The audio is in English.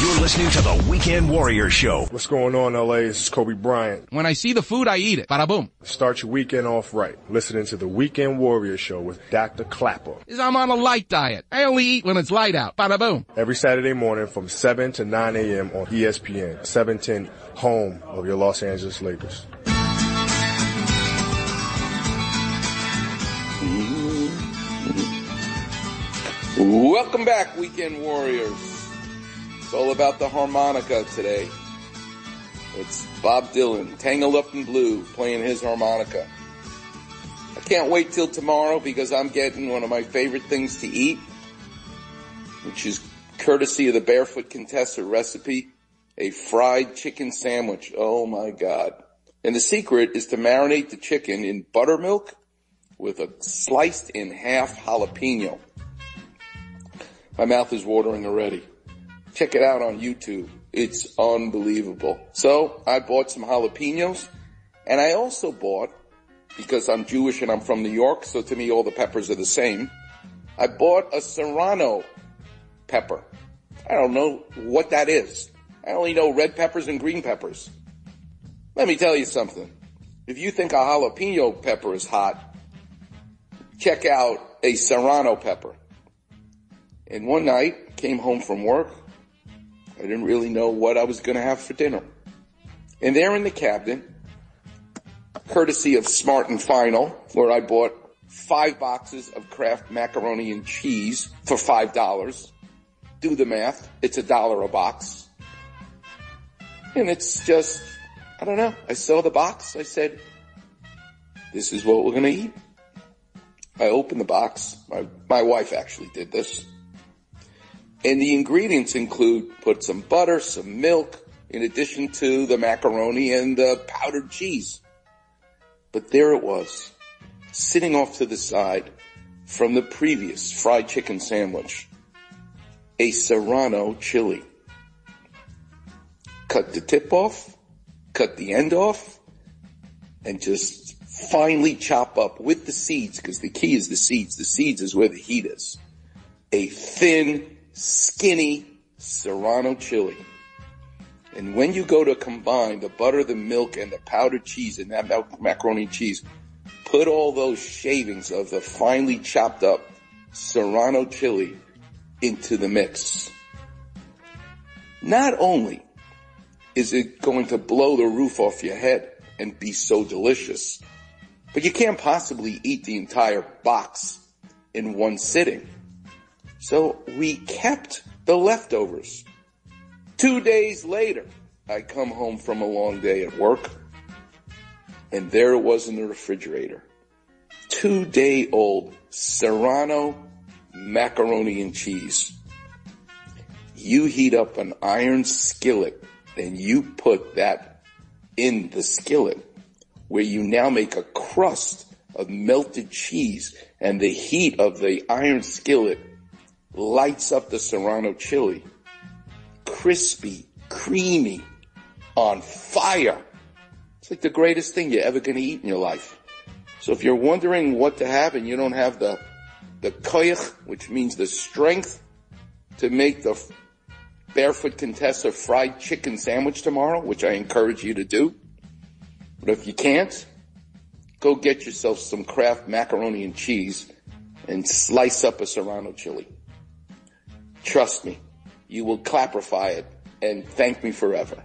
You're listening to the Weekend Warrior Show. What's going on, LA? This is Kobe Bryant. When I see the food, I eat it. Bada boom. Start your weekend off right. Listening to the Weekend Warrior Show with Dr. Clapper. Is I'm on a light diet. I only eat when it's light out. Bada boom. Every Saturday morning from 7 to 9 a.m. on ESPN, 710, home of your Los Angeles Lakers. Welcome back, Weekend Warriors. It's all about the harmonica today. It's Bob Dylan, Tangled Up in Blue, playing his harmonica. I can't wait till tomorrow because I'm getting one of my favorite things to eat, which is courtesy of the Barefoot Contessa recipe, a fried chicken sandwich. Oh my God. And the secret is to marinate the chicken in buttermilk with a sliced in half jalapeno. My mouth is watering already. Check it out on YouTube. It's unbelievable. So I bought some jalapenos and I also bought, because I'm Jewish and I'm from New York, so to me all the peppers are the same. I bought a serrano pepper. I don't know what that is. I only know red peppers and green peppers. Let me tell you something. If you think a jalapeno pepper is hot, check out a serrano pepper. And one night, came home from work. I didn't really know what I was going to have for dinner. And there in the cabinet, courtesy of Smart and Final, where I bought five boxes of Kraft macaroni and cheese for five dollars. Do the math. It's a dollar a box. And it's just, I don't know. I saw the box. I said, this is what we're going to eat. I opened the box. My, my wife actually did this. And the ingredients include put some butter, some milk, in addition to the macaroni and the powdered cheese. But there it was, sitting off to the side from the previous fried chicken sandwich. A serrano chili. Cut the tip off, cut the end off, and just finely chop up with the seeds, because the key is the seeds. The seeds is where the heat is. A thin, skinny serrano chili. And when you go to combine the butter, the milk, and the powdered cheese and that macaroni and cheese, put all those shavings of the finely chopped up serrano chili into the mix. Not only is it going to blow the roof off your head and be so delicious, but you can't possibly eat the entire box in one sitting. So we kept the leftovers. Two days later, I come home from a long day at work and there it was in the refrigerator. Two day old Serrano macaroni and cheese. You heat up an iron skillet and you put that in the skillet where you now make a crust of melted cheese and the heat of the iron skillet lights up the serrano chili. Crispy, creamy, on fire. It's like the greatest thing you're ever gonna eat in your life. So if you're wondering what to have and you don't have the, the koyach, which means the strength to make the barefoot contessa fried chicken sandwich tomorrow, which I encourage you to do. But if you can't, go get yourself some Kraft macaroni and cheese and slice up a serrano chili. Trust me, you will clapify it and thank me forever.